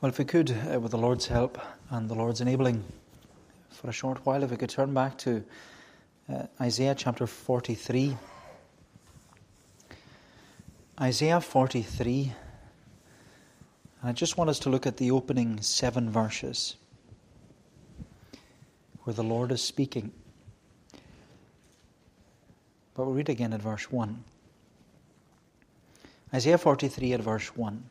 Well, if we could, uh, with the Lord's help and the Lord's enabling, for a short while, if we could turn back to uh, Isaiah chapter 43. Isaiah 43. And I just want us to look at the opening seven verses where the Lord is speaking. But we'll read again at verse 1. Isaiah 43 at verse 1.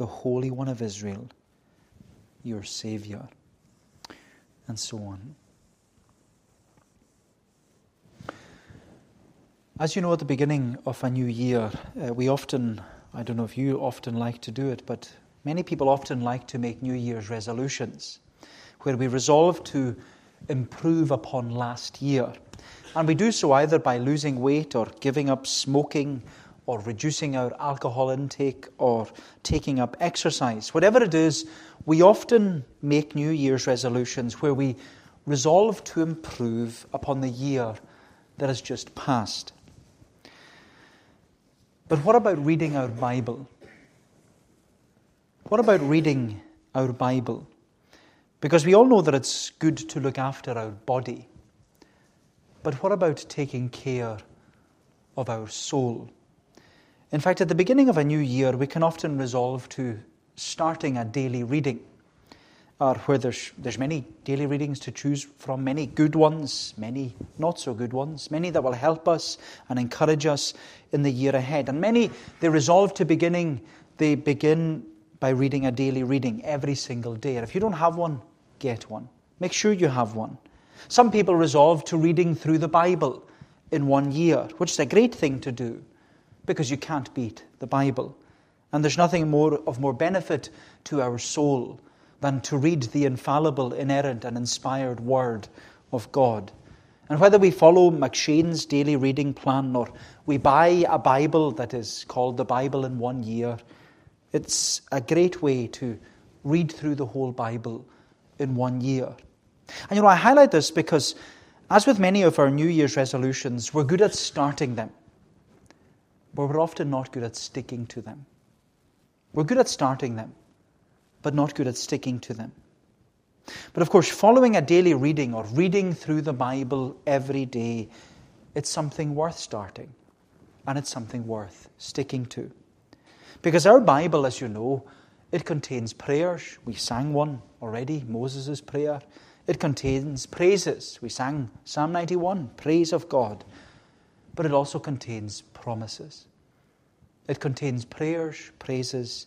the Holy One of Israel, your Saviour, and so on. As you know, at the beginning of a new year, uh, we often, I don't know if you often like to do it, but many people often like to make New Year's resolutions where we resolve to improve upon last year. And we do so either by losing weight or giving up smoking or reducing our alcohol intake or taking up exercise. Whatever it is, we often make New Year's resolutions where we resolve to improve upon the year that has just passed. But what about reading our Bible? What about reading our Bible? Because we all know that it's good to look after our body. But what about taking care of our soul? In fact, at the beginning of a new year, we can often resolve to starting a daily reading, or where there's, there's many daily readings to choose from, many good ones, many not so good ones, many that will help us and encourage us in the year ahead. And many, they resolve to beginning, they begin by reading a daily reading every single day. And if you don't have one, get one. Make sure you have one. Some people resolve to reading through the Bible in one year, which is a great thing to do because you can't beat the Bible. And there's nothing more of more benefit to our soul than to read the infallible, inerrant, and inspired Word of God. And whether we follow M'Cheyne's daily reading plan or we buy a Bible that is called the Bible in one year, it's a great way to read through the whole Bible in one year. And you know, I highlight this because, as with many of our New Year's resolutions, we're good at starting them but we're often not good at sticking to them. We're good at starting them, but not good at sticking to them. But of course, following a daily reading or reading through the Bible every day, it's something worth starting and it's something worth sticking to. Because our Bible, as you know, it contains prayers. We sang one already, Moses' prayer. It contains praises. We sang Psalm 91, praise of God but it also contains promises. It contains prayers, praises,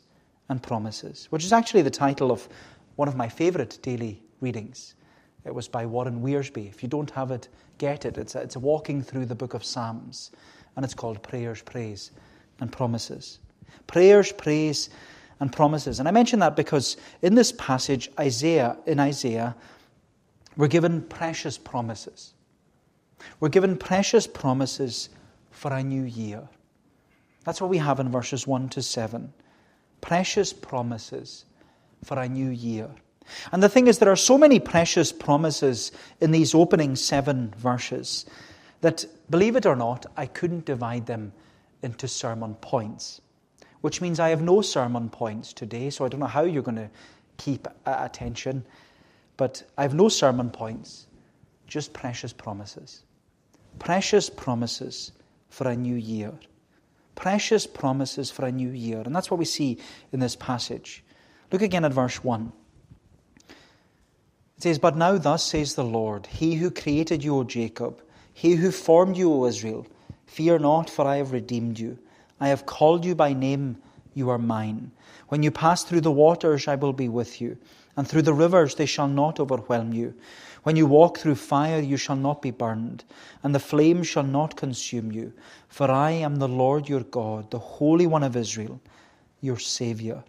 and promises, which is actually the title of one of my favourite daily readings. It was by Warren Wiersbe. If you don't have it, get it. It's a, it's a walking through the book of Psalms, and it's called Prayers, Praise, and Promises. Prayers, praise, and promises. And I mention that because in this passage, Isaiah, in Isaiah, we're given precious promises. We're given precious promises for a new year. That's what we have in verses 1 to 7. Precious promises for a new year. And the thing is, there are so many precious promises in these opening seven verses that, believe it or not, I couldn't divide them into sermon points. Which means I have no sermon points today, so I don't know how you're going to keep attention. But I have no sermon points, just precious promises. Precious promises for a new year. Precious promises for a new year. And that's what we see in this passage. Look again at verse 1. It says, But now thus says the Lord, He who created you, O Jacob, He who formed you, O Israel, fear not, for I have redeemed you. I have called you by name, you are mine. When you pass through the waters, I will be with you, and through the rivers, they shall not overwhelm you. When you walk through fire, you shall not be burned, and the flame shall not consume you. For I am the Lord your God, the Holy One of Israel, your Saviour.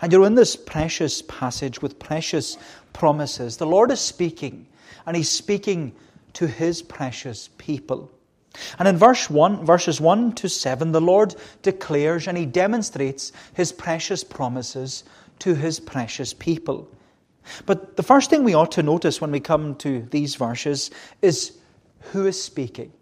And you're in this precious passage with precious promises. The Lord is speaking, and He's speaking to His precious people. And in verse 1, verses 1 to 7, the Lord declares and He demonstrates His precious promises to His precious people. But the first thing we ought to notice when we come to these verses is who is speaking.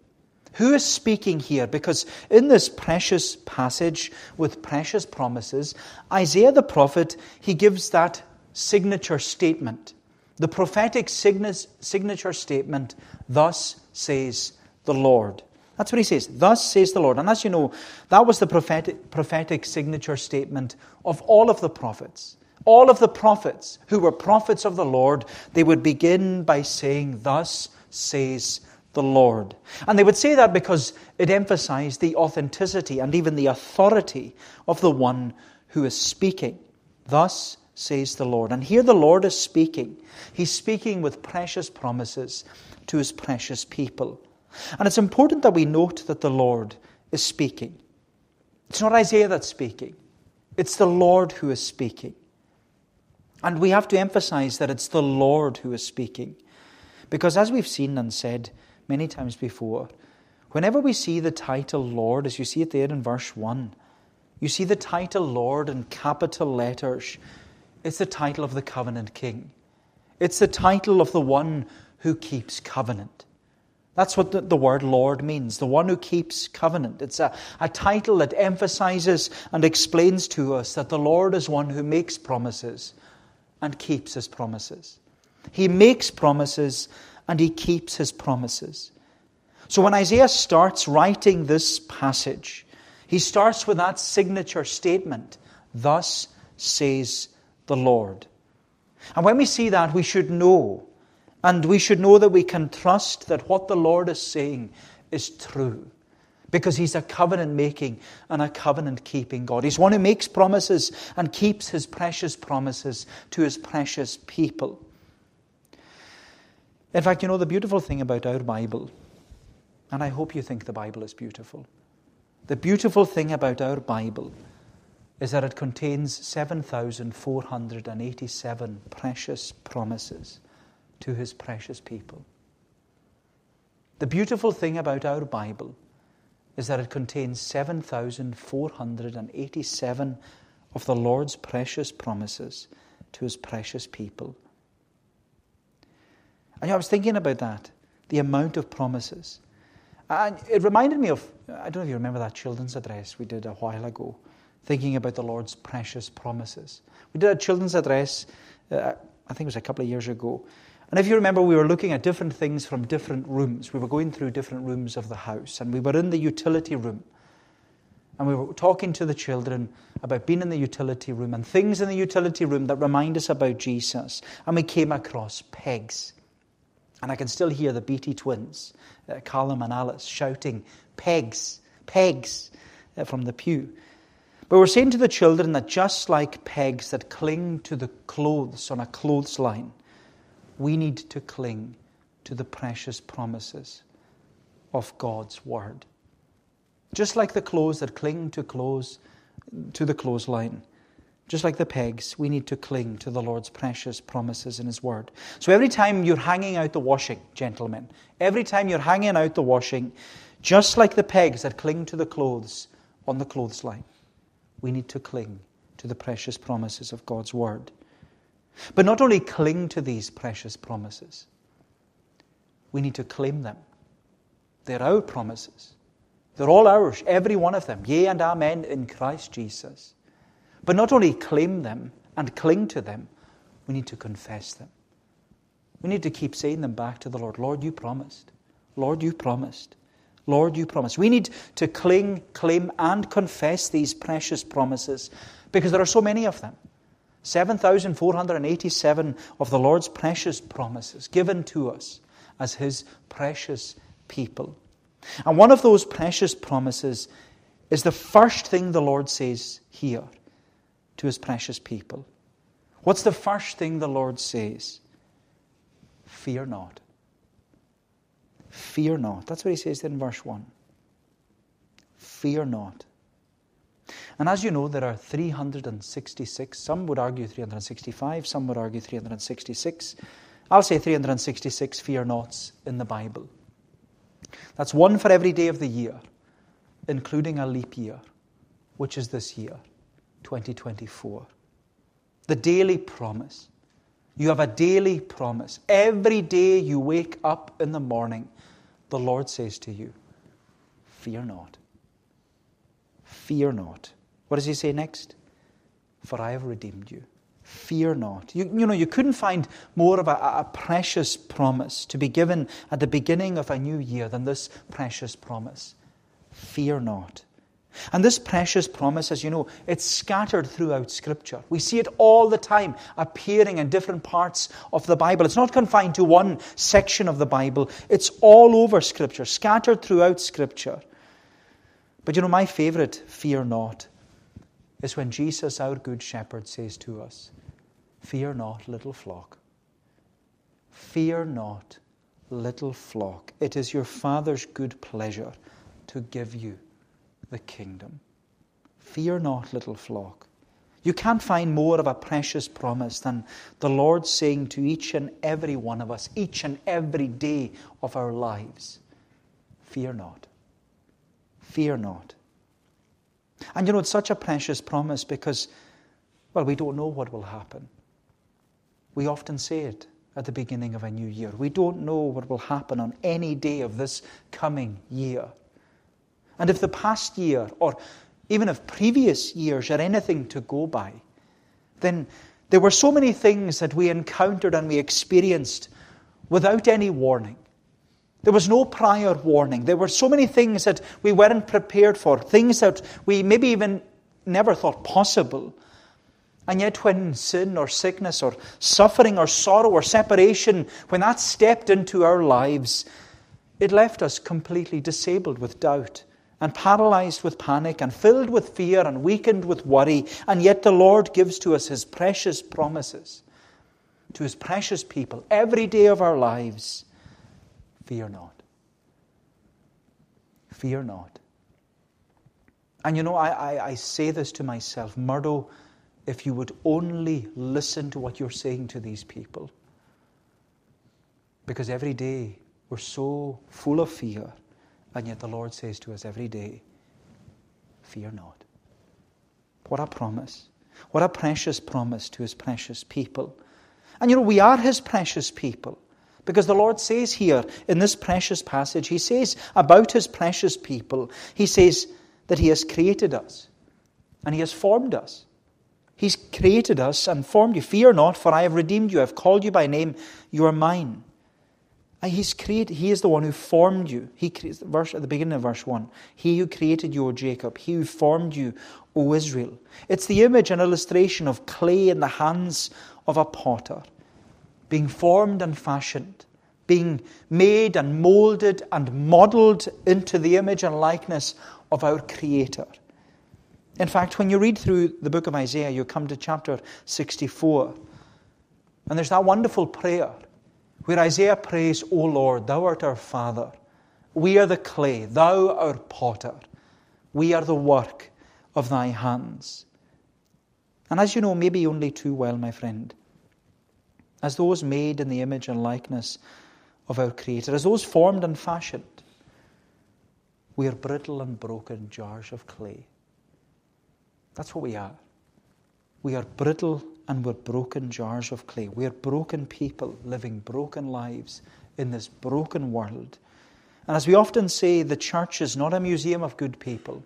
Who is speaking here? Because in this precious passage with precious promises, Isaiah the prophet, he gives that signature statement. The prophetic signature statement, thus says the Lord. That's what he says. Thus says the Lord. And as you know, that was the prophetic, prophetic signature statement of all of the prophets. All of the prophets who were prophets of the Lord, they would begin by saying, Thus says the Lord. And they would say that because it emphasized the authenticity and even the authority of the one who is speaking. Thus says the Lord. And here the Lord is speaking. He's speaking with precious promises to his precious people. And it's important that we note that the Lord is speaking. It's not Isaiah that's speaking, it's the Lord who is speaking. And we have to emphasize that it's the Lord who is speaking. Because as we've seen and said many times before, whenever we see the title Lord, as you see it there in verse 1, you see the title Lord in capital letters. It's the title of the covenant king. It's the title of the one who keeps covenant. That's what the, the, word Lord means, the one who keeps covenant. It's a, a title that emphasizes and explains to us that the Lord is one who makes promises and keeps his promises. He makes promises and he keeps his promises. So when Isaiah starts writing this passage, he starts with that signature statement Thus says the Lord. And when we see that, we should know and we should know that we can trust that what the Lord is saying is true. Because He's a covenant making and a covenant keeping God. He's one who makes promises and keeps His precious promises to His precious people. In fact, you know, the beautiful thing about our Bible, and I hope you think the Bible is beautiful, the beautiful thing about our Bible is that it contains 7,487 precious promises to his precious people. The beautiful thing about our Bible is that it contains 7,487 of the Lord's precious promises to his precious people. And I was thinking about that, the amount of promises. And it reminded me of, I don't know if you remember that children's address we did a while ago, thinking about the Lord's precious promises. We did a children's address, uh, I think it was a couple of years ago, and if you remember, we were looking at different things from different rooms. We were going through different rooms of the house, and we were in the utility room. And we were talking to the children about being in the utility room and things in the utility room that remind us about Jesus. And we came across pegs. And I can still hear the Beatty twins, uh, Callum and Alice, shouting, Pegs, pegs, uh, from the pew. But we're saying to the children that just like pegs that cling to the clothes on a clothesline, we need to cling to the precious promises of God's word. Just like the clothes that cling to clothes to the clothesline, just like the pegs, we need to cling to the Lord's precious promises in His Word. So every time you're hanging out the washing, gentlemen, every time you're hanging out the washing, just like the pegs that cling to the clothes on the clothesline, we need to cling to the precious promises of God's Word. But not only cling to these precious promises, we need to claim them. They're our promises. They're all ours, every one of them. Yea and amen in Christ Jesus. But not only claim them and cling to them, we need to confess them. We need to keep saying them back to the Lord. Lord, you promised. Lord, you promised. Lord, you promised. We need to cling, claim, and confess these precious promises because there are so many of them. 7,487 of the Lord's precious promises given to us as His precious people. And one of those precious promises is the first thing the Lord says here to His precious people. What's the first thing the Lord says? Fear not. Fear not. That's what He says in verse 1. Fear not. And as you know, there are 366, some would argue 365, some would argue 366. I'll say 366 fear nots in the Bible. That's one for every day of the year, including a leap year, which is this year, 2024. The daily promise. You have a daily promise. Every day you wake up in the morning, the Lord says to you, Fear not. Fear not. What does he say next? For I have redeemed you. Fear not. You, you know, you couldn't find more of a, a precious promise to be given at the beginning of a new year than this precious promise. Fear not. And this precious promise, as you know, it's scattered throughout Scripture. We see it all the time appearing in different parts of the Bible. It's not confined to one section of the Bible, it's all over Scripture, scattered throughout Scripture. But you know, my favorite, fear not, is when Jesus, our Good Shepherd, says to us, Fear not, little flock. Fear not, little flock. It is your Father's good pleasure to give you the kingdom. Fear not, little flock. You can't find more of a precious promise than the Lord saying to each and every one of us, each and every day of our lives, Fear not. Fear not. And you know, it's such a precious promise because, well, we don't know what will happen. We often say it at the beginning of a new year. We don't know what will happen on any day of this coming year. And if the past year, or even if previous years, are anything to go by, then there were so many things that we encountered and we experienced without any warning. There was no prior warning. There were so many things that we weren't prepared for, things that we maybe even never thought possible. And yet, when sin or sickness or suffering or sorrow or separation, when that stepped into our lives, it left us completely disabled with doubt and paralyzed with panic and filled with fear and weakened with worry. And yet, the Lord gives to us His precious promises to His precious people every day of our lives. Fear not. Fear not. And you know, I, I, I, say this to myself Murdo, if you would only listen to what you're saying to these people. Because every day we're so full of fear, and yet the Lord says to us every day, Fear not. What a promise. What a precious promise to his precious people. And you know, we are his precious people. Because the Lord says here in this precious passage, He says about His precious people, He says that He has created us and He has formed us. He's created us and formed you. Fear not, for I have redeemed you. I have called you by name. You are mine. And he's created, he is the one who formed you. He creates, verse at the beginning of verse 1. He who created you, O Jacob, he who formed you, O Israel. It's the image and illustration of clay in the hands of a potter being formed and fashioned, being made and molded and modeled into the image and likeness of our Creator. In fact, when you read through the book of Isaiah, you come to chapter 64, and there's that wonderful prayer where Isaiah prays, O Lord, thou art our Father. We are the clay, thou our potter. We are the work of thy hands. And as you know, maybe only too well, my friend, as those made in the image and likeness of our Creator, as those formed and fashioned. We are brittle and broken jars of clay. That's what we are. We are brittle and we're broken jars of clay. We are broken people living broken lives in this broken world. And as we often say, the church is not a museum of good people,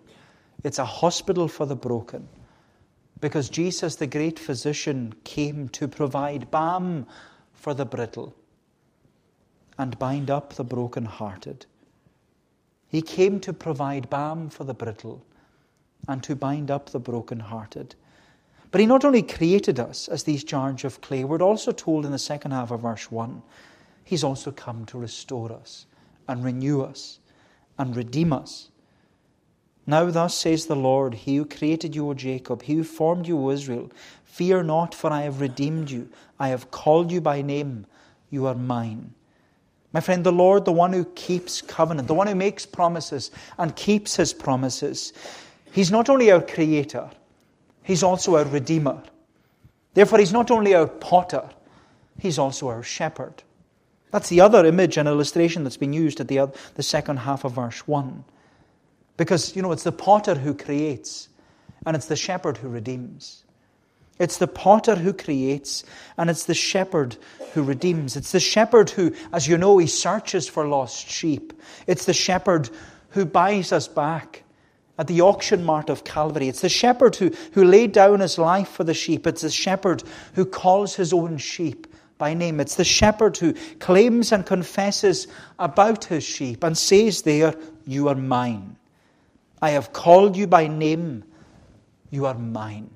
it's a hospital for the broken because Jesus, the great physician, came to provide balm for the brittle and bind up the broken-hearted. He came to provide balm for the brittle and to bind up the broken-hearted. But he not only created us as these jars of clay, we're also told in the second half of verse 1, he's also come to restore us and renew us and redeem us now, thus says the Lord, He who created you, O Jacob, He who formed you, O Israel, fear not, for I have redeemed you. I have called you by name. You are mine. My friend, the Lord, the one who keeps covenant, the one who makes promises and keeps his promises, He's not only our creator, He's also our redeemer. Therefore, He's not only our potter, He's also our shepherd. That's the other image and illustration that's been used at the, the second half of verse 1. Because, you know, it's the potter who creates, and it's the shepherd who redeems. It's the potter who creates, and it's the shepherd who redeems. It's the shepherd who, as you know, he searches for lost sheep. It's the shepherd who buys us back at the auction mart of Calvary. It's the shepherd who, who laid down his life for the sheep. It's the shepherd who calls his own sheep by name. It's the shepherd who claims and confesses about his sheep and says there, You are mine. I have called you by name. You are mine.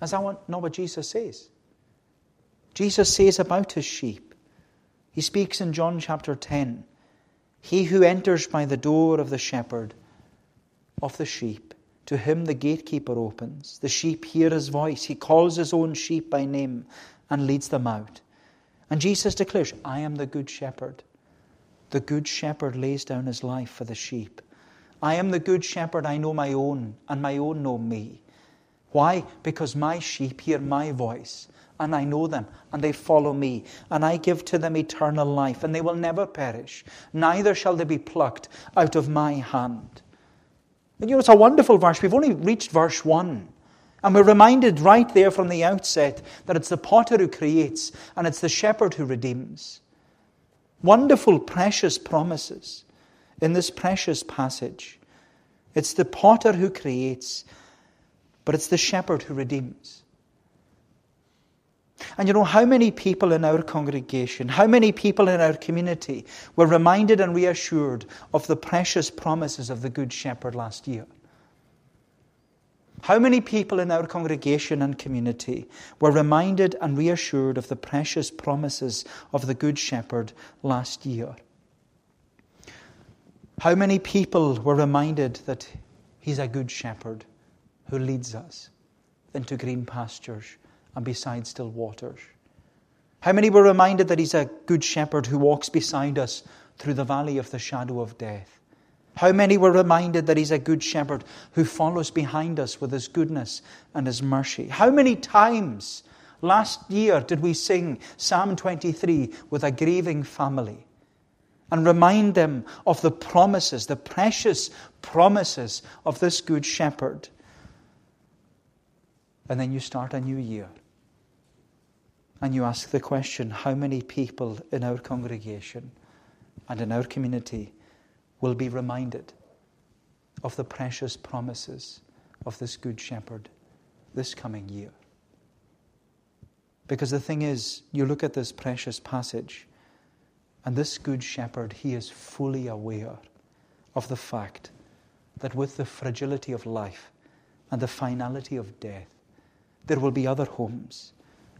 Is that not what Jesus says? Jesus says about his sheep. He speaks in John chapter 10 He who enters by the door of the shepherd of the sheep, to him the gatekeeper opens. The sheep hear his voice. He calls his own sheep by name and leads them out. And Jesus declares, I am the good shepherd. The good shepherd lays down his life for the sheep. I am the good shepherd. I know my own, and my own know me. Why? Because my sheep hear my voice, and I know them, and they follow me, and I give to them eternal life, and they will never perish, neither shall they be plucked out of my hand. And you know, it's a wonderful verse. We've only reached verse 1. And we're reminded right there from the outset that it's the potter who creates and it's the shepherd who redeems. Wonderful, precious promises in this precious passage. It's the potter who creates but it's the shepherd who redeems. And you know, how many people in our congregation, how many people in our community were reminded and reassured of the precious promises of the Good Shepherd last year? How many people in our congregation and community were reminded and reassured of the precious promises of the Good Shepherd last year? How many people were reminded that He's a good shepherd who leads us into green pastures and beside still waters. How many were reminded that He's a good shepherd who walks beside us through the valley of the shadow of death? How many were reminded that He's a good shepherd who follows behind us with His goodness and His mercy? How many times last year did we sing Psalm 23 with a grieving family and remind them of the promises, the precious promises of this good shepherd? And then you start a new year. And you ask the question how many people in our congregation and in our community will be reminded of the precious promises of this Good Shepherd this coming year? Because the thing is, you look at this precious passage, and this Good Shepherd, he is fully aware of the fact that with the fragility of life and the finality of death, there will be other homes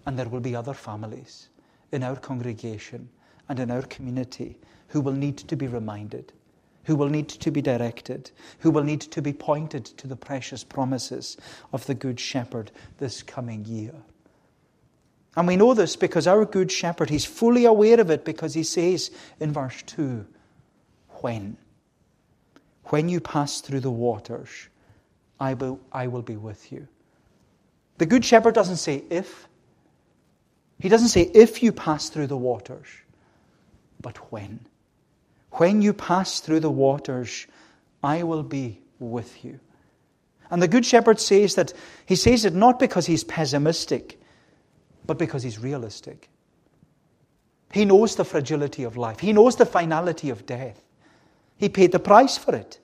and there will be other families in our congregation and in our community who will need to be reminded, who will need to be directed, who will need to be pointed to the precious promises of the Good Shepherd this coming year. And we know this because our Good Shepherd, he's fully aware of it because he says in verse 2 When? When you pass through the waters, I will, I will be with you. The Good Shepherd doesn't say if. He doesn't say if you pass through the waters, but when. When you pass through the waters, I will be with you. And the Good Shepherd says that he says it not because he's pessimistic, but because he's realistic. He knows the fragility of life, he knows the finality of death. He paid the price for it.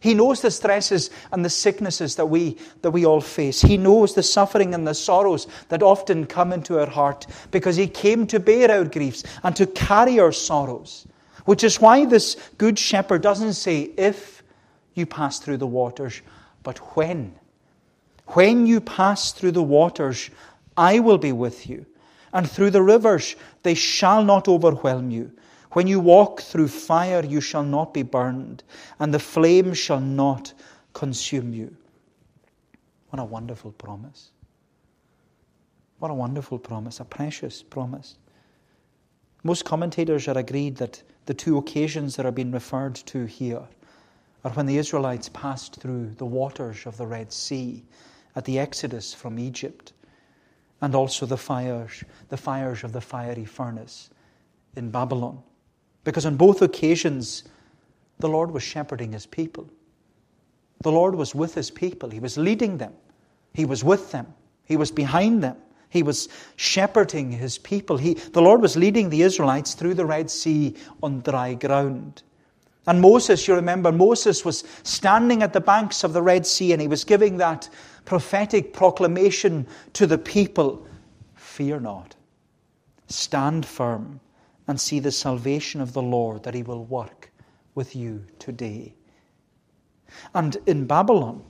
He knows the stresses and the sicknesses that we, that we all face. He knows the suffering and the sorrows that often come into our heart because He came to bear our griefs and to carry our sorrows. Which is why this Good Shepherd doesn't say, if you pass through the waters, but when. When you pass through the waters, I will be with you. And through the rivers, they shall not overwhelm you. When you walk through fire, you shall not be burned, and the flame shall not consume you. What a wonderful promise. What a wonderful promise, a precious promise. Most commentators are agreed that the two occasions that are being referred to here are when the Israelites passed through the waters of the Red Sea at the Exodus from Egypt, and also the fires, the fires of the fiery furnace in Babylon. Because on both occasions, the Lord was shepherding his people. The Lord was with his people. He was leading them. He was with them. He was behind them. He was shepherding his people. He, the Lord was leading the Israelites through the Red Sea on dry ground. And Moses, you remember, Moses was standing at the banks of the Red Sea and he was giving that prophetic proclamation to the people Fear not, stand firm, and see the salvation of the Lord that he will work with you today. And in Babylon,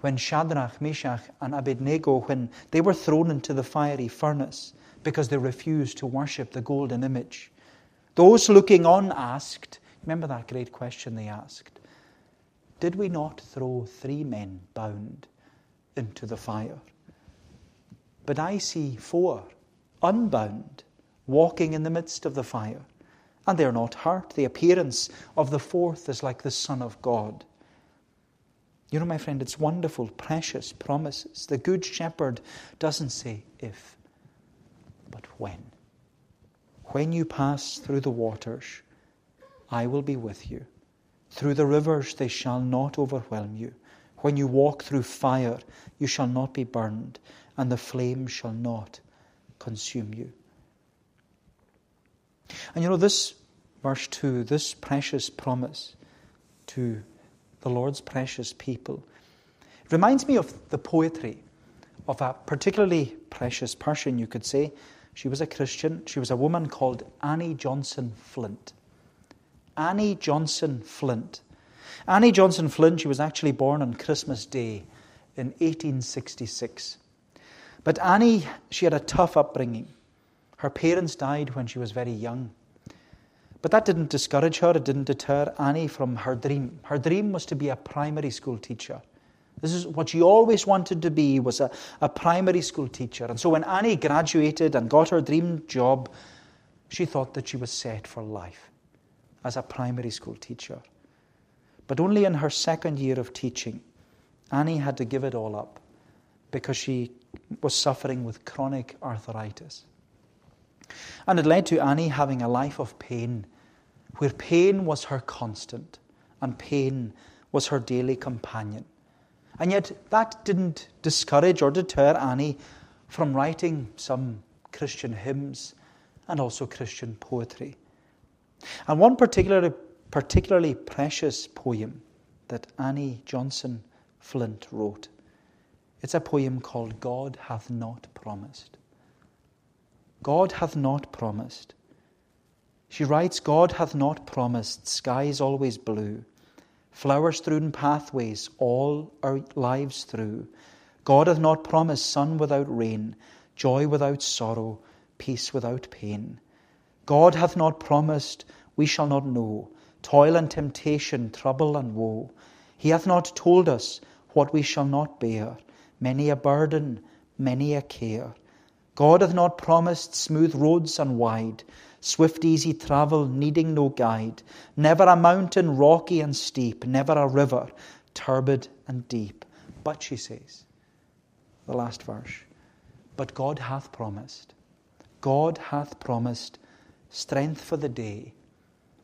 when Shadrach, Meshach, and Abednego, when they were thrown into the fiery furnace because they refused to worship the golden image, those looking on asked, remember that great question they asked, Did we not throw three men bound into the fire? But I see four, unbound, walking in the midst of the fire, and they are not hurt. The appearance of the fourth is like the Son of God. You know, my friend, it's wonderful, precious promises. The Good Shepherd doesn't say if, but when. When you pass through the waters, I will be with you. Through the rivers, they shall not overwhelm you. When you walk through fire, you shall not be burned, and the flame shall not consume you. And you know, this verse 2, this precious promise to the Lord's precious people, reminds me of the poetry of a particularly precious person, you could say. She was a Christian. She was a woman called Annie Johnson Flint. Annie Johnson Flint. Annie Johnson Flint, she was actually born on Christmas Day in 1866. But Annie, she had a tough upbringing. Her parents died when she was very young. But that didn't discourage her, it didn't deter Annie from her dream. Her dream was to be a primary school teacher. This is what she always wanted to be was a, a primary school teacher. And so when Annie graduated and got her dream job, she thought that she was set for life as a primary school teacher. But only in her second year of teaching, Annie had to give it all up because she was suffering with chronic arthritis. And it led to Annie having a life of pain, where pain was her constant and pain was her daily companion. And yet, that didn't discourage or deter Annie from writing some Christian hymns and also Christian poetry. And one particularly, particularly precious poem that Annie Johnson Flint wrote it's a poem called God Hath Not Promised. God hath not promised. She writes, God hath not promised skies always blue, flower strewn pathways all our lives through. God hath not promised sun without rain, joy without sorrow, peace without pain. God hath not promised we shall not know toil and temptation, trouble and woe. He hath not told us what we shall not bear many a burden, many a care. God hath not promised smooth roads and wide, swift, easy travel, needing no guide. Never a mountain rocky and steep, never a river turbid and deep. But, she says, the last verse, but God hath promised, God hath promised strength for the day,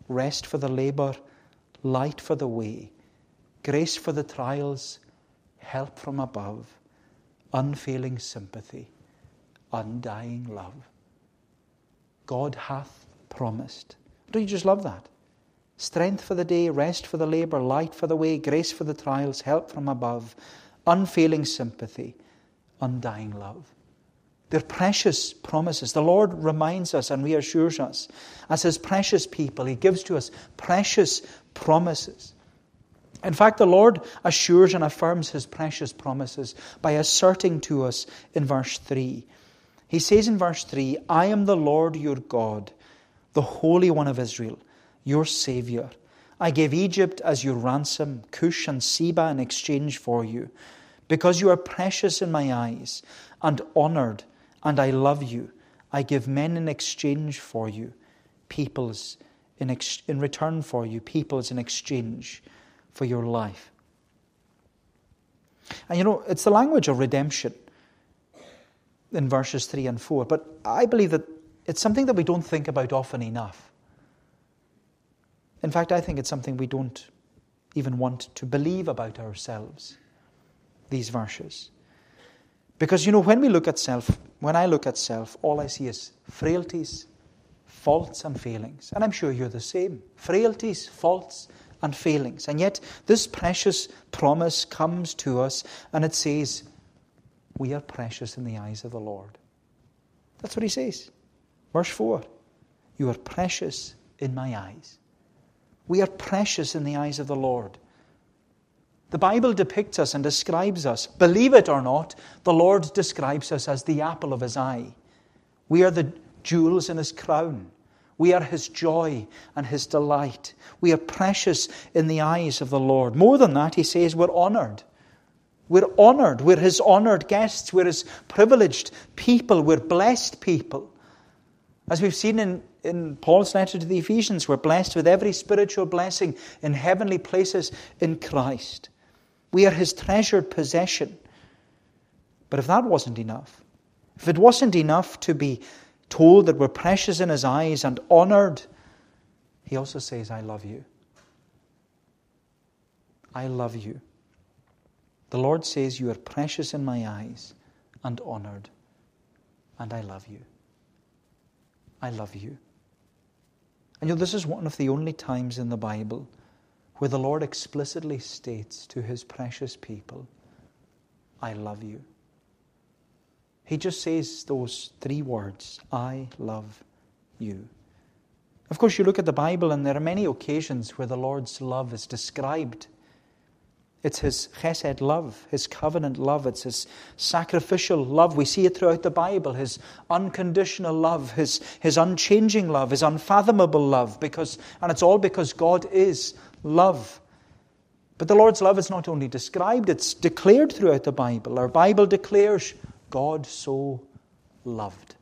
rest for the labour, light for the way, grace for the trials, help from above unfailing sympathy, undying love. God hath promised. Don't you just love that? Strength for the day, rest for the labour, light for the way, grace for the trials, help from above, unfailing sympathy, undying love. They're precious promises. The Lord reminds us and reassures us. As His precious people, He gives to us precious promises. In fact, the Lord assures and affirms his precious promises by asserting to us in verse 3. He says in verse 3 I am the Lord your God, the Holy One of Israel, your Saviour. I gave Egypt as your ransom, Cush and Seba in exchange for you, because you are precious in my eyes and honoured, and I love you. I give men in exchange for you, peoples in, ex- in return for you, peoples in exchange for your life. And you know, it's the language of redemption in verses 3 and 4, but I believe that it's something that we don't think about often enough. In fact, I think it's something we don't even want to believe about ourselves, these verses. Because, you know, when we look at self, when I look at self, all I see is frailties, faults, and failings. And I'm sure you're the same frailties, faults, and failings. And yet, this precious promise comes to us and it says, We are precious in the eyes of the Lord. That's what he says. Verse 4 You are precious in my eyes. We are precious in the eyes of the Lord. The Bible depicts us and describes us. Believe it or not, the Lord describes us as the apple of his eye. We are the jewels in his crown. We are his joy and his delight. We are precious in the eyes of the Lord. More than that, he says we're honored. We're honored. We're his honored guests. We're his privileged people. We're blessed people. As we've seen in, in Paul's letter to the Ephesians, we're blessed with every spiritual blessing in heavenly places in Christ. We are his treasured possession. But if that wasn't enough, if it wasn't enough to be told that we're precious in his eyes and honored, he also says, I love you. I love you. The Lord says, You are precious in my eyes and honored, and I love you. I love you. And you know, this is one of the only times in the Bible where the Lord explicitly states to his precious people, I love you. He just says those three words I love you. Of course, you look at the Bible, and there are many occasions where the Lord's love is described it's his chesed love, his covenant love. It's his sacrificial love. We see it throughout the Bible. His unconditional love, his, his unchanging love, his unfathomable love. Because, and it's all because God is love. But the Lord's love is not only described, it's declared throughout the Bible. Our Bible declares God so loved.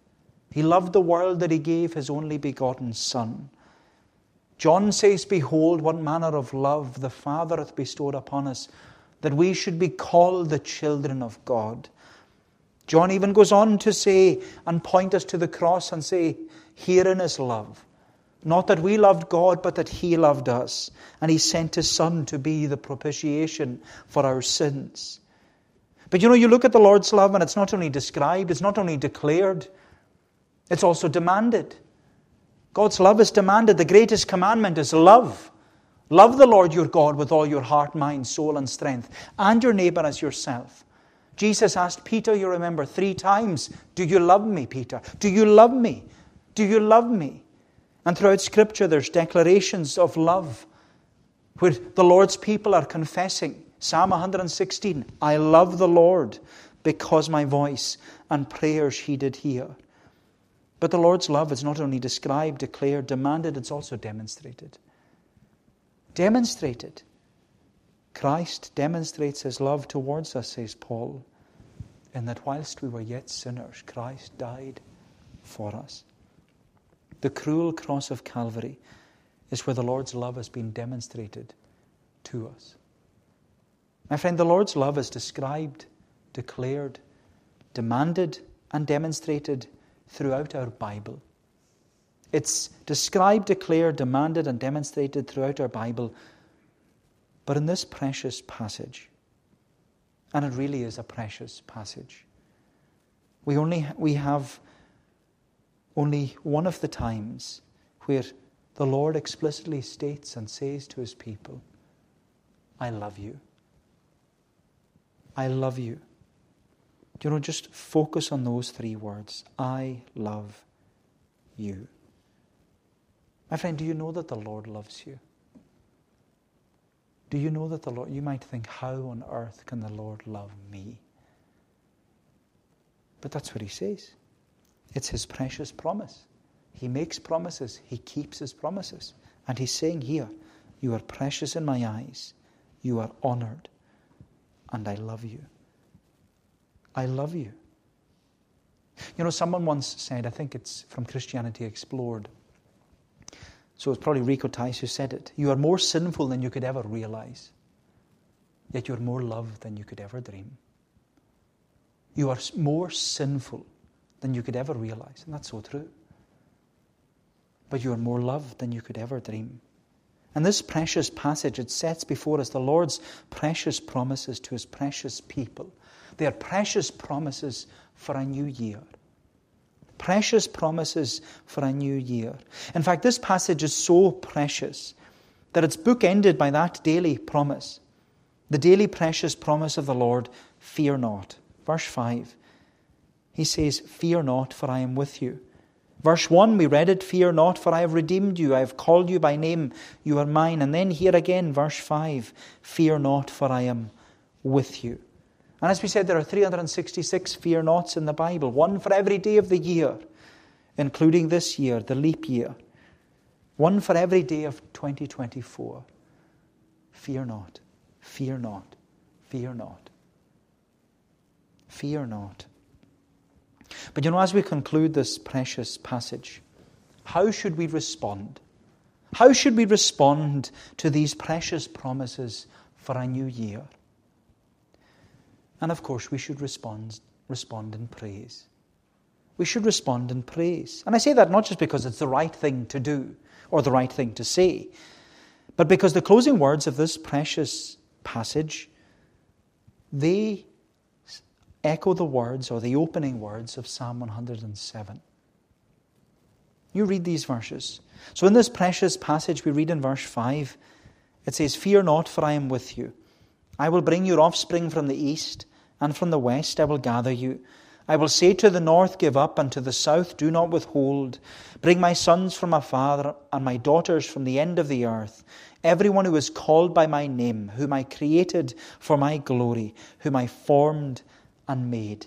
He loved the world that he gave his only begotten Son. John says, Behold, what manner of love the Father hath bestowed upon us, that we should be called the children of God. John even goes on to say and point us to the cross and say, Herein is love. Not that we loved God, but that He loved us. And He sent His Son to be the propitiation for our sins. But you know, you look at the Lord's love, and it's not only described, it's not only declared, it's also demanded. God's love is demanded. The greatest commandment is love. Love the Lord your God with all your heart, mind, soul, and strength, and your neighbor as yourself. Jesus asked Peter, you remember, three times, Do you love me, Peter? Do you love me? Do you love me? And throughout Scripture, there's declarations of love where the Lord's people are confessing. Psalm 116 I love the Lord because my voice and prayers he did hear. But the Lord's love is not only described, declared, demanded, it's also demonstrated. Demonstrated. Christ demonstrates his love towards us, says Paul, in that whilst we were yet sinners, Christ died for us. The cruel cross of Calvary is where the Lord's love has been demonstrated to us. My friend, the Lord's love is described, declared, demanded, and demonstrated throughout our Bible. It's described, declared, demanded, and demonstrated throughout our Bible. But in this precious passage, and it really is a precious passage, we only we have only one of the times where the Lord explicitly states and says to his people, I love you. I love you you know, just focus on those three words I love you. My friend, do you know that the Lord loves you? Do you know that the Lord, you might think, how on earth can the Lord love me? But that's what he says. It's his precious promise. He makes promises, he keeps his promises. And he's saying here, You are precious in my eyes, you are honored, and I love you. I love you. You know, someone once said, I think it's from Christianity Explored. So it's probably Rico Tice who said it. You are more sinful than you could ever realize. yet you're more loved than you could ever dream. You are more sinful than you could ever realize, and that's so true. But you are more loved than you could ever dream. And this precious passage, it sets before us the Lord's precious promises to his precious people. They are precious promises for a new year. Precious promises for a new year. In fact, this passage is so precious that it's bookended by that daily promise. The daily precious promise of the Lord fear not. Verse 5. He says, Fear not, for I am with you. Verse 1, we read it, Fear not, for I have redeemed you. I have called you by name. You are mine. And then here again, verse 5, Fear not, for I am with you. And as we said, there are 366 fear nots in the Bible, one for every day of the year, including this year, the leap year. One for every day of 2024. Fear not, fear not, fear not. Fear not. But you know, as we conclude this precious passage, how should we respond? How should we respond to these precious promises for a new year? And of course, we should respond, respond in praise. We should respond in praise. And I say that not just because it's the right thing to do or the right thing to say, but because the closing words of this precious passage, they echo the words or the opening words of Psalm 107. You read these verses. So, in this precious passage, we read in verse 5, it says, Fear not, for I am with you. I will bring your offspring from the east, and from the west I will gather you. I will say to the north, Give up, and to the south, Do not withhold. Bring my sons from afar, and my daughters from the end of the earth. Everyone who is called by my name, whom I created for my glory, whom I formed and made.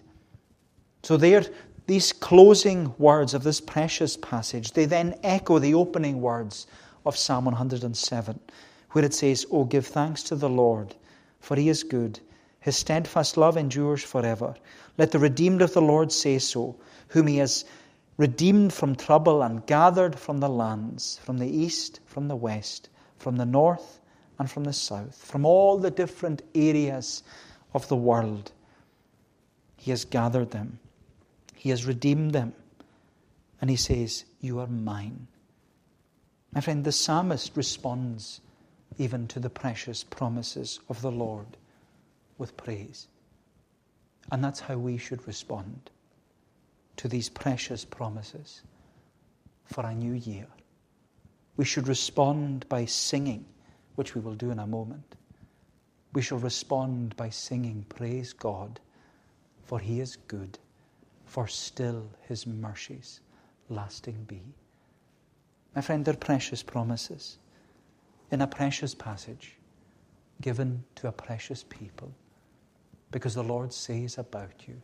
So there, these closing words of this precious passage, they then echo the opening words of Psalm 107, where it says, Oh, give thanks to the Lord, for he is good. His steadfast love endures forever. Let the redeemed of the Lord say so, whom he has redeemed from trouble and gathered from the lands, from the east, from the west, from the north, and from the south, from all the different areas of the world. He has gathered them, He has redeemed them, and He says, You are mine. My friend, the psalmist responds even to the precious promises of the Lord with praise. And that's how we should respond to these precious promises for a new year. We should respond by singing, which we will do in a moment. We shall respond by singing, Praise God for he is good, for still his mercies lasting be. My friend, they're precious promises in a precious passage given to a precious people because the Lord says about you,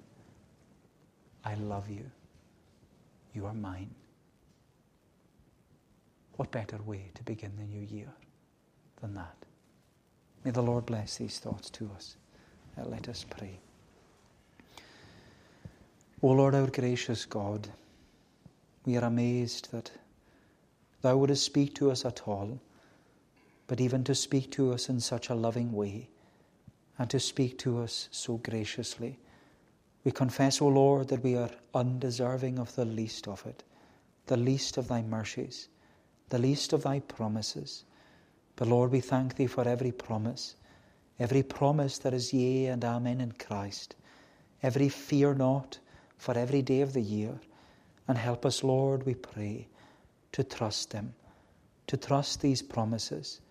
I love you. You are mine. What better way to begin the new year than that? May the Lord bless these thoughts to us. Uh, let us pray. O Lord, our gracious God, we are amazed that Thou wouldst speak to us at all, but even to speak to us in such a loving way, and to speak to us so graciously. We confess, O Lord, that we are undeserving of the least of it, the least of Thy mercies, the least of Thy promises. But Lord, we thank Thee for every promise, every promise that is yea and amen in Christ, every fear not for every day of the year. And help us, Lord, we pray, to trust them, to trust these promises,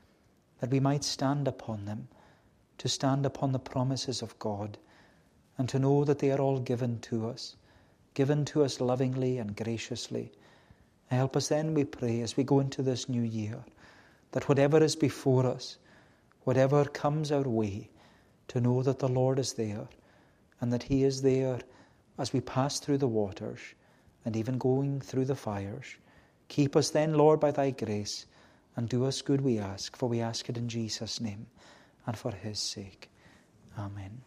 that we might stand upon them, to stand upon the promises of God, and to know that they are all given to us, given to us lovingly and graciously. Help us then, we pray, as we go into this new year, that whatever is before us, whatever comes our way, to know that the Lord is there, and that He is there as we pass through the waters and even going through the fires. Keep us then, Lord, by thy grace, and do us good, we ask, for we ask it in Jesus' name and for his sake. Amen.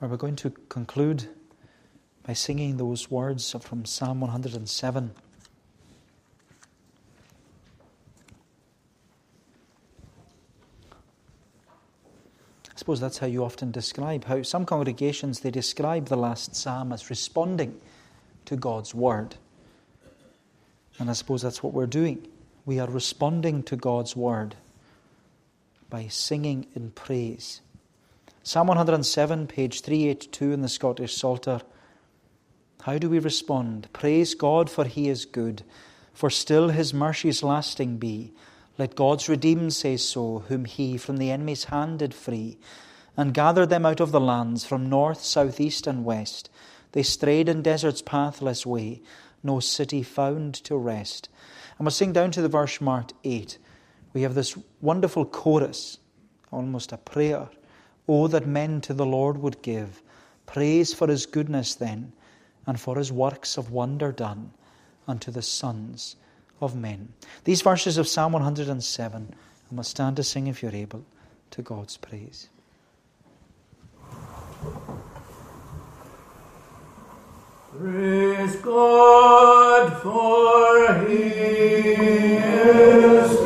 Well, we're going to conclude by singing those words from Psalm 107. Suppose that's how you often describe how some congregations they describe the last psalm as responding to God's word. And I suppose that's what we're doing. We are responding to God's word by singing in praise. Psalm 107, page 382 in the Scottish Psalter. How do we respond? Praise God, for he is good, for still his mercies lasting be. Let God's redeemed say so, whom he from the enemy's hand did free, and gathered them out of the lands from north, south, east, and west. They strayed in desert's pathless way, no city found to rest. And we'll sing down to the verse marked 8. We have this wonderful chorus, almost a prayer. Oh, that men to the Lord would give praise for his goodness then, and for his works of wonder done unto the sons of men. These verses of Psalm 107, and we'll stand to sing if you're able, to God's praise. Praise God for He is